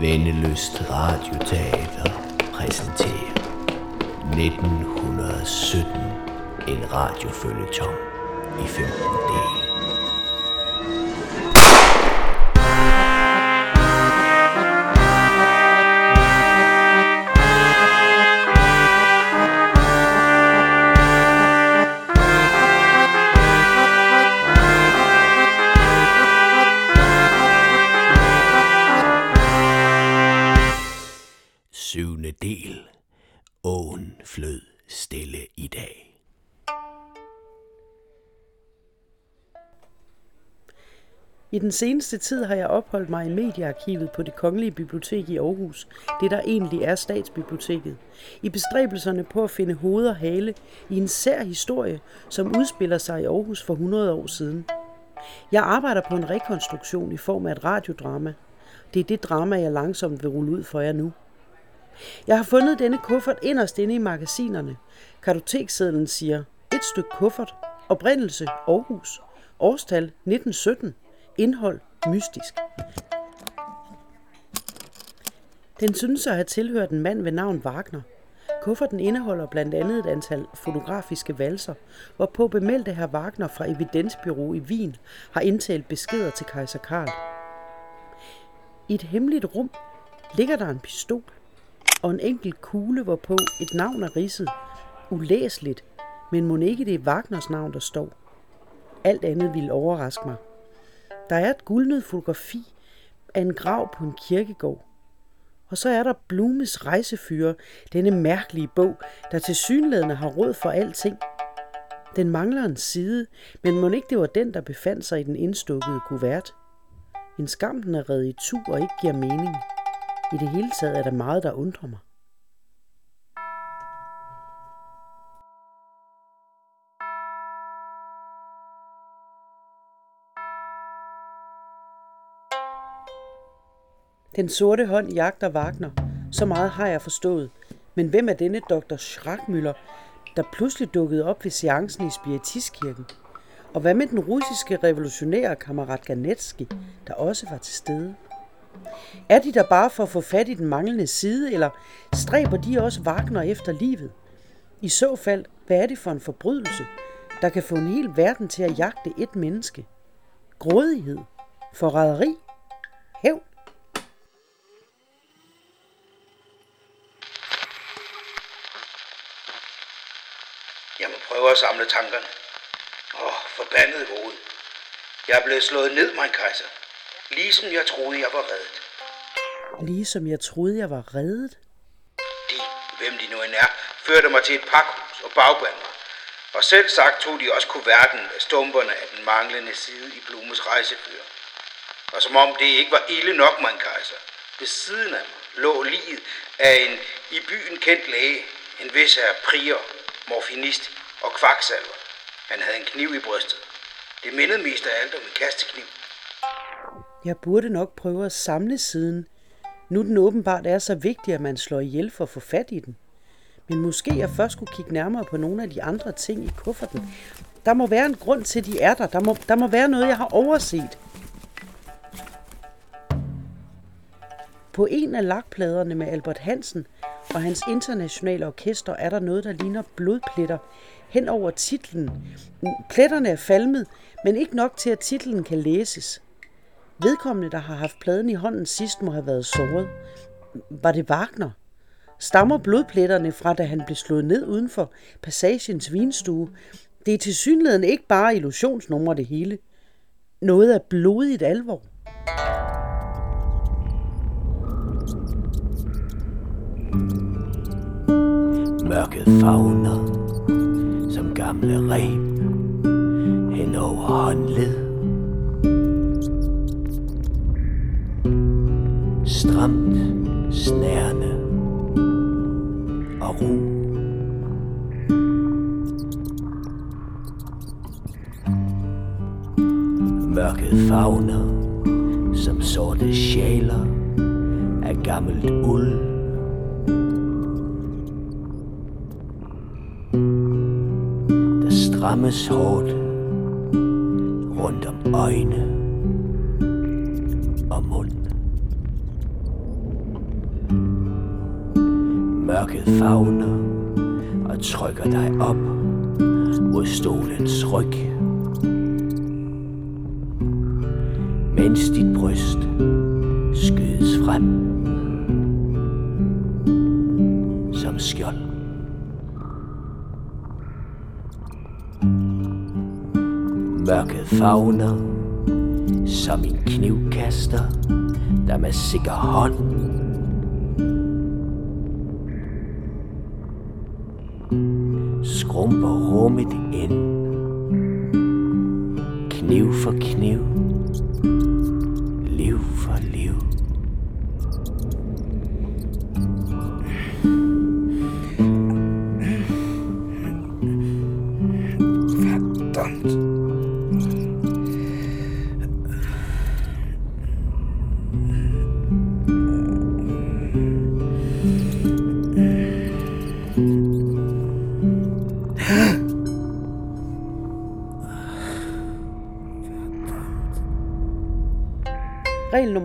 Vendeløst Radioteater præsenterer 1917 en radiofølgetong i 15 dele. Åen flød stille i dag. I den seneste tid har jeg opholdt mig i mediearkivet på det Kongelige Bibliotek i Aarhus, det der egentlig er statsbiblioteket, i bestræbelserne på at finde hoved og hale i en sær historie, som udspiller sig i Aarhus for 100 år siden. Jeg arbejder på en rekonstruktion i form af et radiodrama. Det er det drama, jeg langsomt vil rulle ud for jer nu. Jeg har fundet denne kuffert inderst inde i magasinerne. Kartoteksedlen siger, et stykke kuffert, oprindelse Aarhus, årstal 1917, indhold mystisk. Den synes at have tilhørt en mand ved navn Wagner. Kufferten indeholder blandt andet et antal fotografiske valser, hvorpå bemeldte herr Wagner fra Evidensbyrå i Wien har indtalt beskeder til kejser Karl. I et hemmeligt rum ligger der en pistol og en enkelt kugle, hvorpå et navn er ridset. Ulæseligt, men må ikke det er Wagners navn, der står. Alt andet ville overraske mig. Der er et guldnet fotografi af en grav på en kirkegård. Og så er der Blumes rejsefyre, denne mærkelige bog, der til synlædende har råd for alting. Den mangler en side, men må ikke det var den, der befandt sig i den indstukkede kuvert. En skam, den er reddet i tu og ikke giver mening. I det hele taget er der meget, der undrer mig. Den sorte hånd jagter Wagner. Så meget har jeg forstået. Men hvem er denne dr. Schrackmüller, der pludselig dukkede op ved seancen i Spiritistkirken? Og hvad med den russiske revolutionære kammerat Ganetski, der også var til stede? Er de der bare for at få fat i den manglende side, eller stræber de også Wagner efter livet? I så fald, hvad er det for en forbrydelse, der kan få en hel verden til at jagte et menneske? Grådighed? Forræderi? Hævn? Jeg må prøve at samle tankerne. Åh, forbandet hoved. Jeg er blevet slået ned, min kejser. Ligesom jeg troede, jeg var reddet. Ligesom jeg troede, jeg var reddet. De, hvem de nu end er, førte mig til et pakhus og bagbandt mig. Og selv sagt tog de også kuverten med stumperne af den manglende side i Blumes rejsefyr. Og som om det ikke var ille nok, min kejser. Ved siden af mig lå liget af en i byen kendt læge, en vis her prior, morfinist og kvaksalver. Han havde en kniv i brystet. Det mindede mest af alt om en kastekniv. Jeg burde nok prøve at samle siden. Nu den åbenbart er så vigtig, at man slår ihjel for at få fat i den. Men måske jeg først skulle kigge nærmere på nogle af de andre ting i kufferten. Der må være en grund til, at de er der. Der må, der må være noget, jeg har overset. På en af lakpladerne med Albert Hansen og hans internationale orkester er der noget, der ligner blodpletter hen over titlen. Pletterne er falmet, men ikke nok til, at titlen kan læses. Vedkommende, der har haft pladen i hånden sidst, må have været såret. Var det Wagner? Stammer blodpletterne fra, da han blev slået ned uden for passagens vinstue? Det er til synligheden ikke bare illusionsnumre det hele. Noget af blodigt alvor. Mørket fagner som gamle reb hen over håndled. Stramt, snærende og ro. Mørket fagner som sorte sjæler af gammelt uld. Der strammes hårdt rundt om øjnene. Favner og trykker dig op mod stolens ryg. Mens dit bryst skydes frem som skjold. Mørket favner som en knivkaster, der med sikker hånd skrumper rummet ind. Kniv for kniv, liv for liv.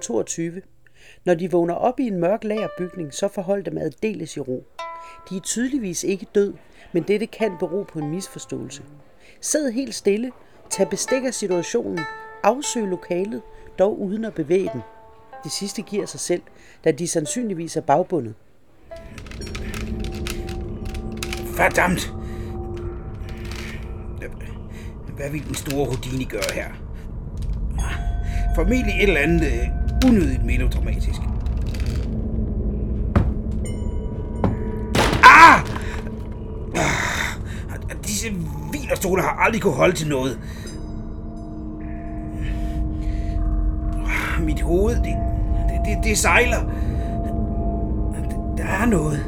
22. Når de vågner op i en mørk lagerbygning, så forhold dem addeles i ro. De er tydeligvis ikke død, men dette kan bero på en misforståelse. Sid helt stille, tag bestik af situationen, afsøg lokalet, dog uden at bevæge den. Det sidste giver sig selv, da de sandsynligvis er bagbundet. Verdammt. Hvad vil den store Houdini gøre her? Formentlig et eller andet øh, unødigt melodramatisk. Ah! ah! Ah! Disse vinerstole har aldrig kunne holde til noget. Ah, mit hoved, det, det, det, det sejler. Der er noget.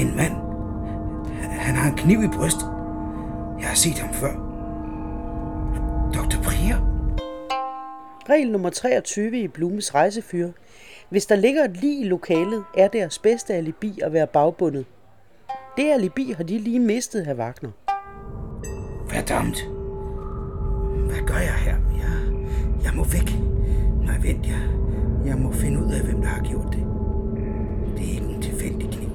En mand. Han har en kniv i brystet. Jeg har set ham før. Regel nummer 23 i Blumes rejsefyr. Hvis der ligger et lig i lokalet, er deres bedste alibi at være bagbundet. Det alibi har de lige mistet, herr Wagner. Verdammt. Hvad gør jeg her? Jeg, jeg må væk. Nej, vent, jeg, jeg må finde ud af, hvem der har gjort det. Det er ikke en tilfældig kniv.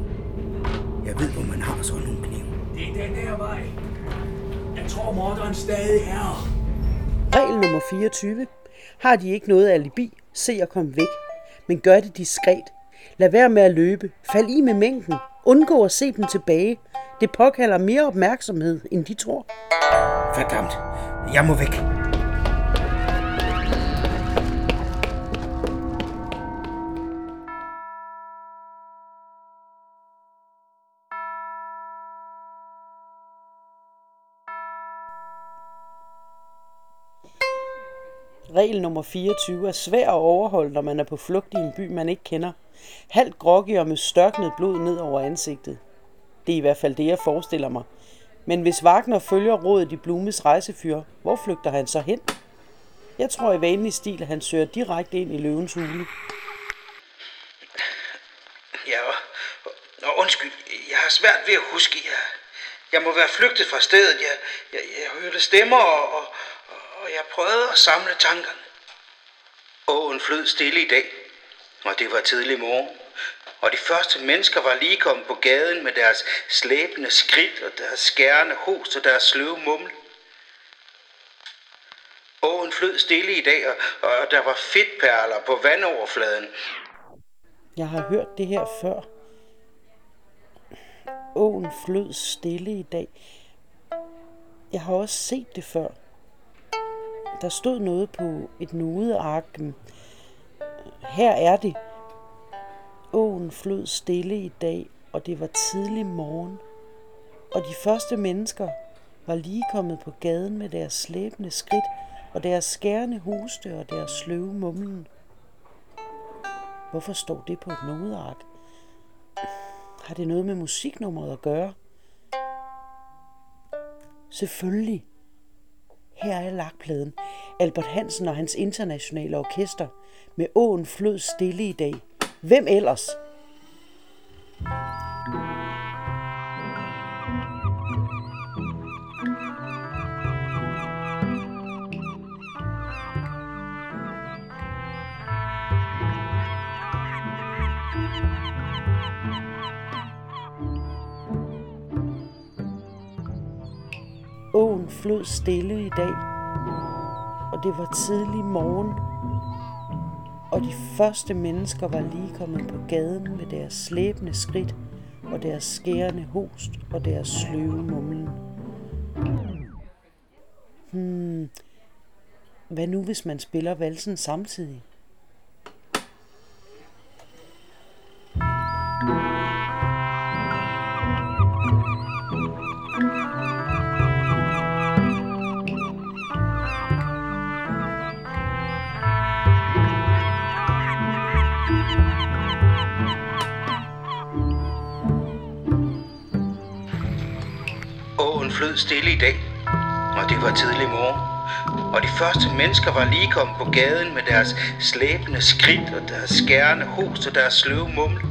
Jeg ved, hvor man har sådan nogle knive. Det er den der vej. Jeg tror, morderen stadig er her. Regel nummer 24. Har de ikke noget alibi, se at komme væk. Men gør det diskret. Lad være med at løbe. Fald i med mængden. Undgå at se dem tilbage. Det påkalder mere opmærksomhed, end de tror. Verdammt. Jeg må væk. Regel nummer 24 er svær at overholde, når man er på flugt i en by, man ikke kender. Halvt groggy og med størknet blod ned over ansigtet. Det er i hvert fald det, jeg forestiller mig. Men hvis Wagner følger rådet i Blumes rejsefyr, hvor flygter han så hen? Jeg tror i vanlig stil, at han søger direkte ind i løvens hule. Ja, og, og, undskyld, jeg har svært ved at huske. jer. jeg må være flygtet fra stedet. Jeg, jeg, jeg hørte stemmer, og, og, og jeg prøvede at samle tankerne. Åen flød stille i dag, og det var tidlig morgen. Og de første mennesker var lige kommet på gaden med deres slæbende skridt og deres skærende host og deres sløve mumle. Åen flød stille i dag, og, og der var fedtperler på vandoverfladen. Jeg har hørt det her før. Åen flød stille i dag. Jeg har også set det før. Der stod noget på et nodeark. Her er det. Åen flød stille i dag, og det var tidlig morgen. Og de første mennesker var lige kommet på gaden med deres slæbende skridt og deres skærende hoste og deres sløve mumlen. Hvorfor står det på et nodeark? Har det noget med musiknummeret at gøre? Selvfølgelig. Her er lakpladen. Albert Hansen og hans internationale orkester med åen flød stille i dag. Hvem ellers? Flod stille i dag, og det var tidlig morgen, og de første mennesker var lige kommet på gaden med deres slæbende skridt og deres skærende host og deres sløve mumlen. Hmm, hvad nu hvis man spiller valsen samtidig? Åen flød stille i dag, og det var tidlig morgen. Og de første mennesker var lige kommet på gaden med deres slæbende skridt og deres skærende host og deres sløve mumle.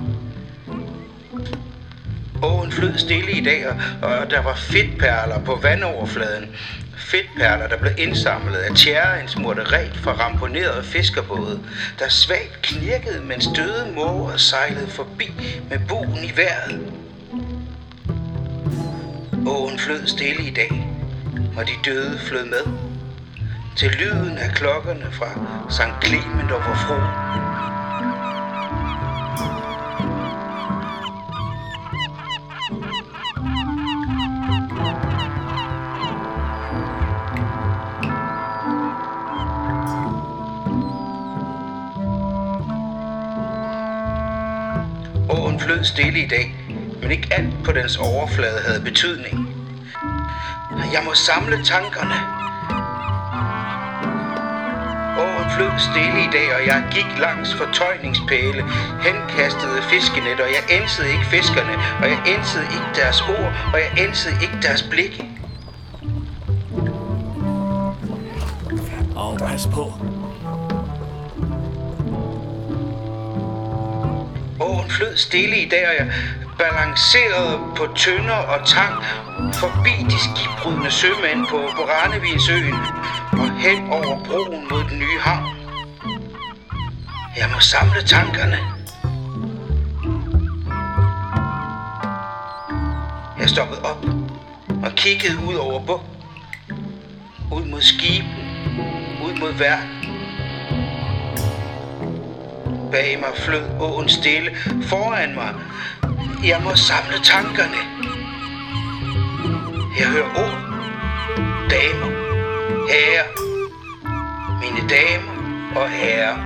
Åen flød stille i dag, og, og der var fedtperler på vandoverfladen. Fedtperler, der blev indsamlet af tjæreindsmurte ret fra ramponerede fiskerbåde, der svagt knirkede, mens døde måger sejlede forbi med buen i vejret. Åen flød stille i dag, og de døde flød med. Til lyden af klokkerne fra St. Clement og vor fru. Åen flød stille i dag, men ikke alt på dens overflade havde betydning. Jeg må samle tankerne. Åen flød stille i dag, og jeg gik langs fortøjningspæle, henkastede fiskenet, og jeg ænsede ikke fiskerne, og jeg ænsede ikke deres ord, og jeg ænsede ikke deres blikke. Og pas på. Åen flød stille i dag, og jeg balancerede på tønder og tang forbi de skibbrudne sømænd på, på og hen over broen mod den nye havn. Jeg må samle tankerne. Jeg stoppede op og kiggede ud over bugten. Ud mod skibene, ud mod verden. Bag mig flød åen stille. Foran mig. Jeg må samle tankerne. Jeg hører ord. Damer. Herrer. Mine damer og herrer.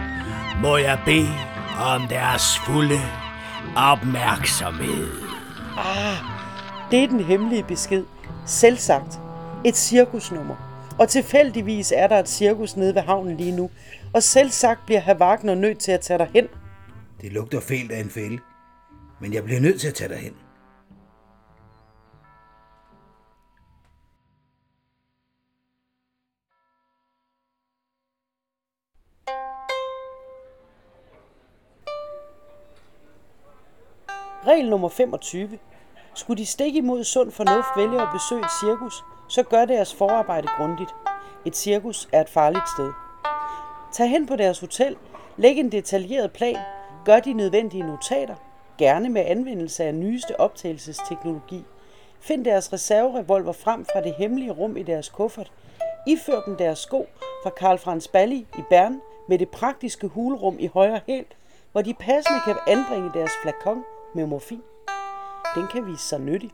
Må jeg bede om deres fulde opmærksomhed. Det er den hemmelige besked. Selvsagt. Et cirkusnummer. Og tilfældigvis er der et cirkus nede ved havnen lige nu. Og selvsagt bliver herr Wagner nødt til at tage dig hen. Det lugter fælt af en fælde, men jeg bliver nødt til at tage dig hen. Regel nummer 25. Skulle de stikke imod sund fornuft vælge at besøge et cirkus, så gør deres forarbejde grundigt. Et cirkus er et farligt sted. Tag hen på deres hotel, læg en detaljeret plan, gør de nødvendige notater, gerne med anvendelse af nyeste optagelsesteknologi. Find deres reserverevolver frem fra det hemmelige rum i deres kuffert. Ifør dem deres sko fra Karl Franz Balli i Bern med det praktiske hulrum i højre hæl, hvor de passende kan anbringe deres flakon med morfin. Den kan vise sig nyttig.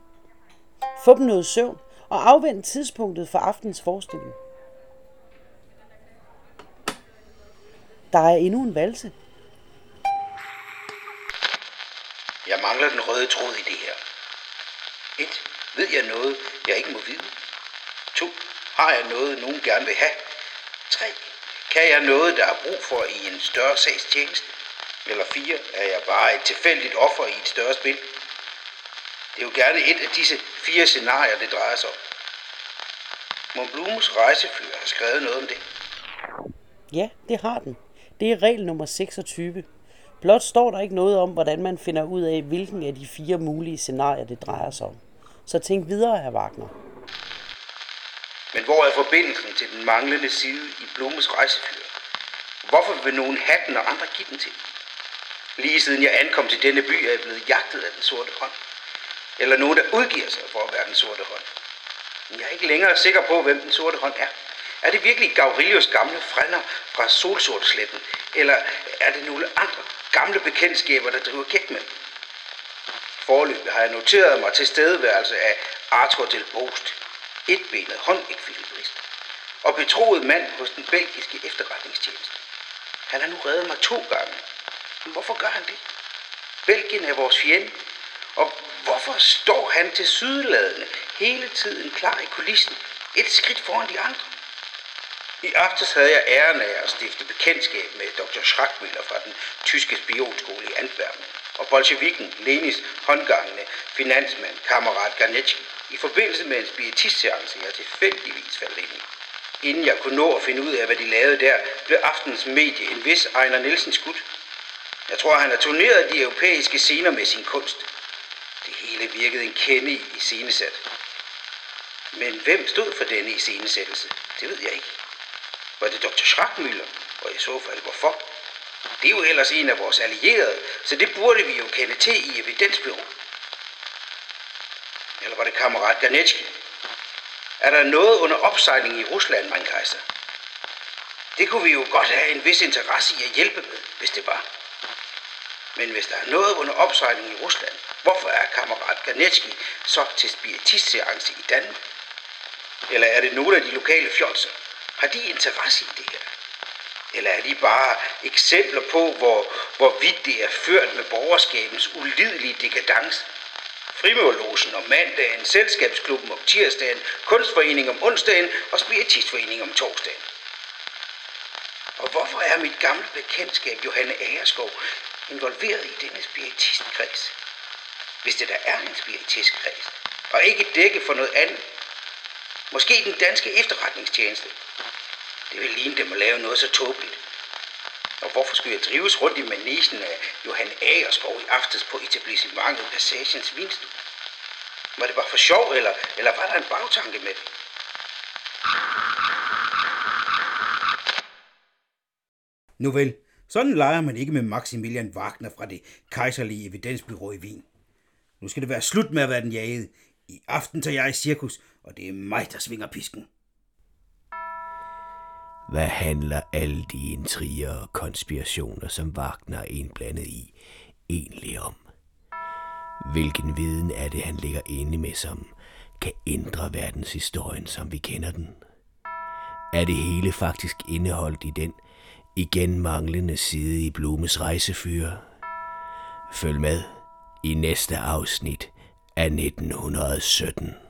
Få dem noget søvn og afvend tidspunktet for aftens forestilling. Der er endnu en valse. Jeg mangler den røde tråd i det her. 1. Ved jeg noget, jeg ikke må vide? 2. Har jeg noget, nogen gerne vil have? 3. Kan jeg noget, der er brug for i en større sagstjeneste? Eller 4. Er jeg bare et tilfældigt offer i et større spil? Det er jo gerne et af disse fire scenarier, det drejer sig om. Mon Blumes rejsefører har skrevet noget om det. Ja, det har den. Det er regel nummer 26. Blot står der ikke noget om, hvordan man finder ud af, hvilken af de fire mulige scenarier det drejer sig om. Så tænk videre, herr Wagner. Men hvor er forbindelsen til den manglende side i Blumes rejsefyr? Hvorfor vil nogen have den, og andre give den til? Lige siden jeg ankom til denne by, er jeg blevet jagtet af den sorte hånd. Eller nogen, der udgiver sig for at være den sorte hånd. Jeg er ikke længere sikker på, hvem den sorte hånd er. Er det virkelig Gavrilius gamle frænder fra Solsortsletten, eller er det nogle andre gamle bekendtskaber, der driver gæt med? Forløbet har jeg noteret mig til stedeværelse af Arthur del Bost, etbenet håndekvilibrist og betroet mand hos den belgiske efterretningstjeneste. Han har nu reddet mig to gange. Men hvorfor gør han det? Belgien er vores fjende, og hvorfor står han til sydladende hele tiden klar i kulissen, et skridt foran de andre? I aftes havde jeg æren af at stifte bekendtskab med dr. Schrackmüller fra den tyske spionskole i Antwerpen og bolsjevikken Lenis håndgangende finansmand, kammerat Garnetski, i forbindelse med en spiritistseance, jeg tilfældigvis faldt ind i. Inden jeg kunne nå at finde ud af, hvad de lavede der, blev aftens medie en vis Ejner Nielsen skudt. Jeg tror, han har turneret de europæiske scener med sin kunst. Det hele virkede en kende i scenesat. Men hvem stod for denne iscenesættelse? Det ved jeg ikke. Var det Dr. Schrackmüller? Og i så fald hvorfor? Det er jo ellers en af vores allierede, så det burde vi jo kende til i evidensbyrået. Eller var det kammerat Ganetski? Er der noget under opsejling i Rusland, man kejser? Det kunne vi jo godt have en vis interesse i at hjælpe med, hvis det var. Men hvis der er noget under opsejling i Rusland, hvorfor er kammerat Ganetski så til spiritistseance i Danmark? Eller er det nogle af de lokale fjolser? Har de interesse i det her? Eller er de bare eksempler på, hvor, hvor vidt det er ført med borgerskabens ulidelige dekadence? Frimørlogen om mandagen, Selskabsklubben om tirsdagen, Kunstforeningen om onsdagen og Spiritistforeningen om torsdagen. Og hvorfor er mit gamle bekendtskab Johanne Agerskov involveret i denne spiritistkreds? Hvis det der er en spiritistkreds, og ikke dække for noget andet. Måske den danske efterretningstjeneste. Det vil ligne dem at lave noget så tåbeligt. Og hvorfor skulle jeg drives rundt i manesien af Johan Agerskov i aftes på etablissementet Passagens vinstue? Var det bare for sjov, eller, eller var der en bagtanke med det? Nu vel, sådan leger man ikke med Maximilian Wagner fra det kejserlige evidensbyrå i Wien. Nu skal det være slut med at være den jagede. I aften tager jeg i cirkus, og det er mig, der svinger pisken. Hvad handler alle de intriger og konspirationer, som Wagner er indblandet i, egentlig om? Hvilken viden er det, han ligger inde med, som kan ændre verdenshistorien, som vi kender den? Er det hele faktisk indeholdt i den igen manglende side i Blumes rejsefyre? Følg med i næste afsnit af 1917.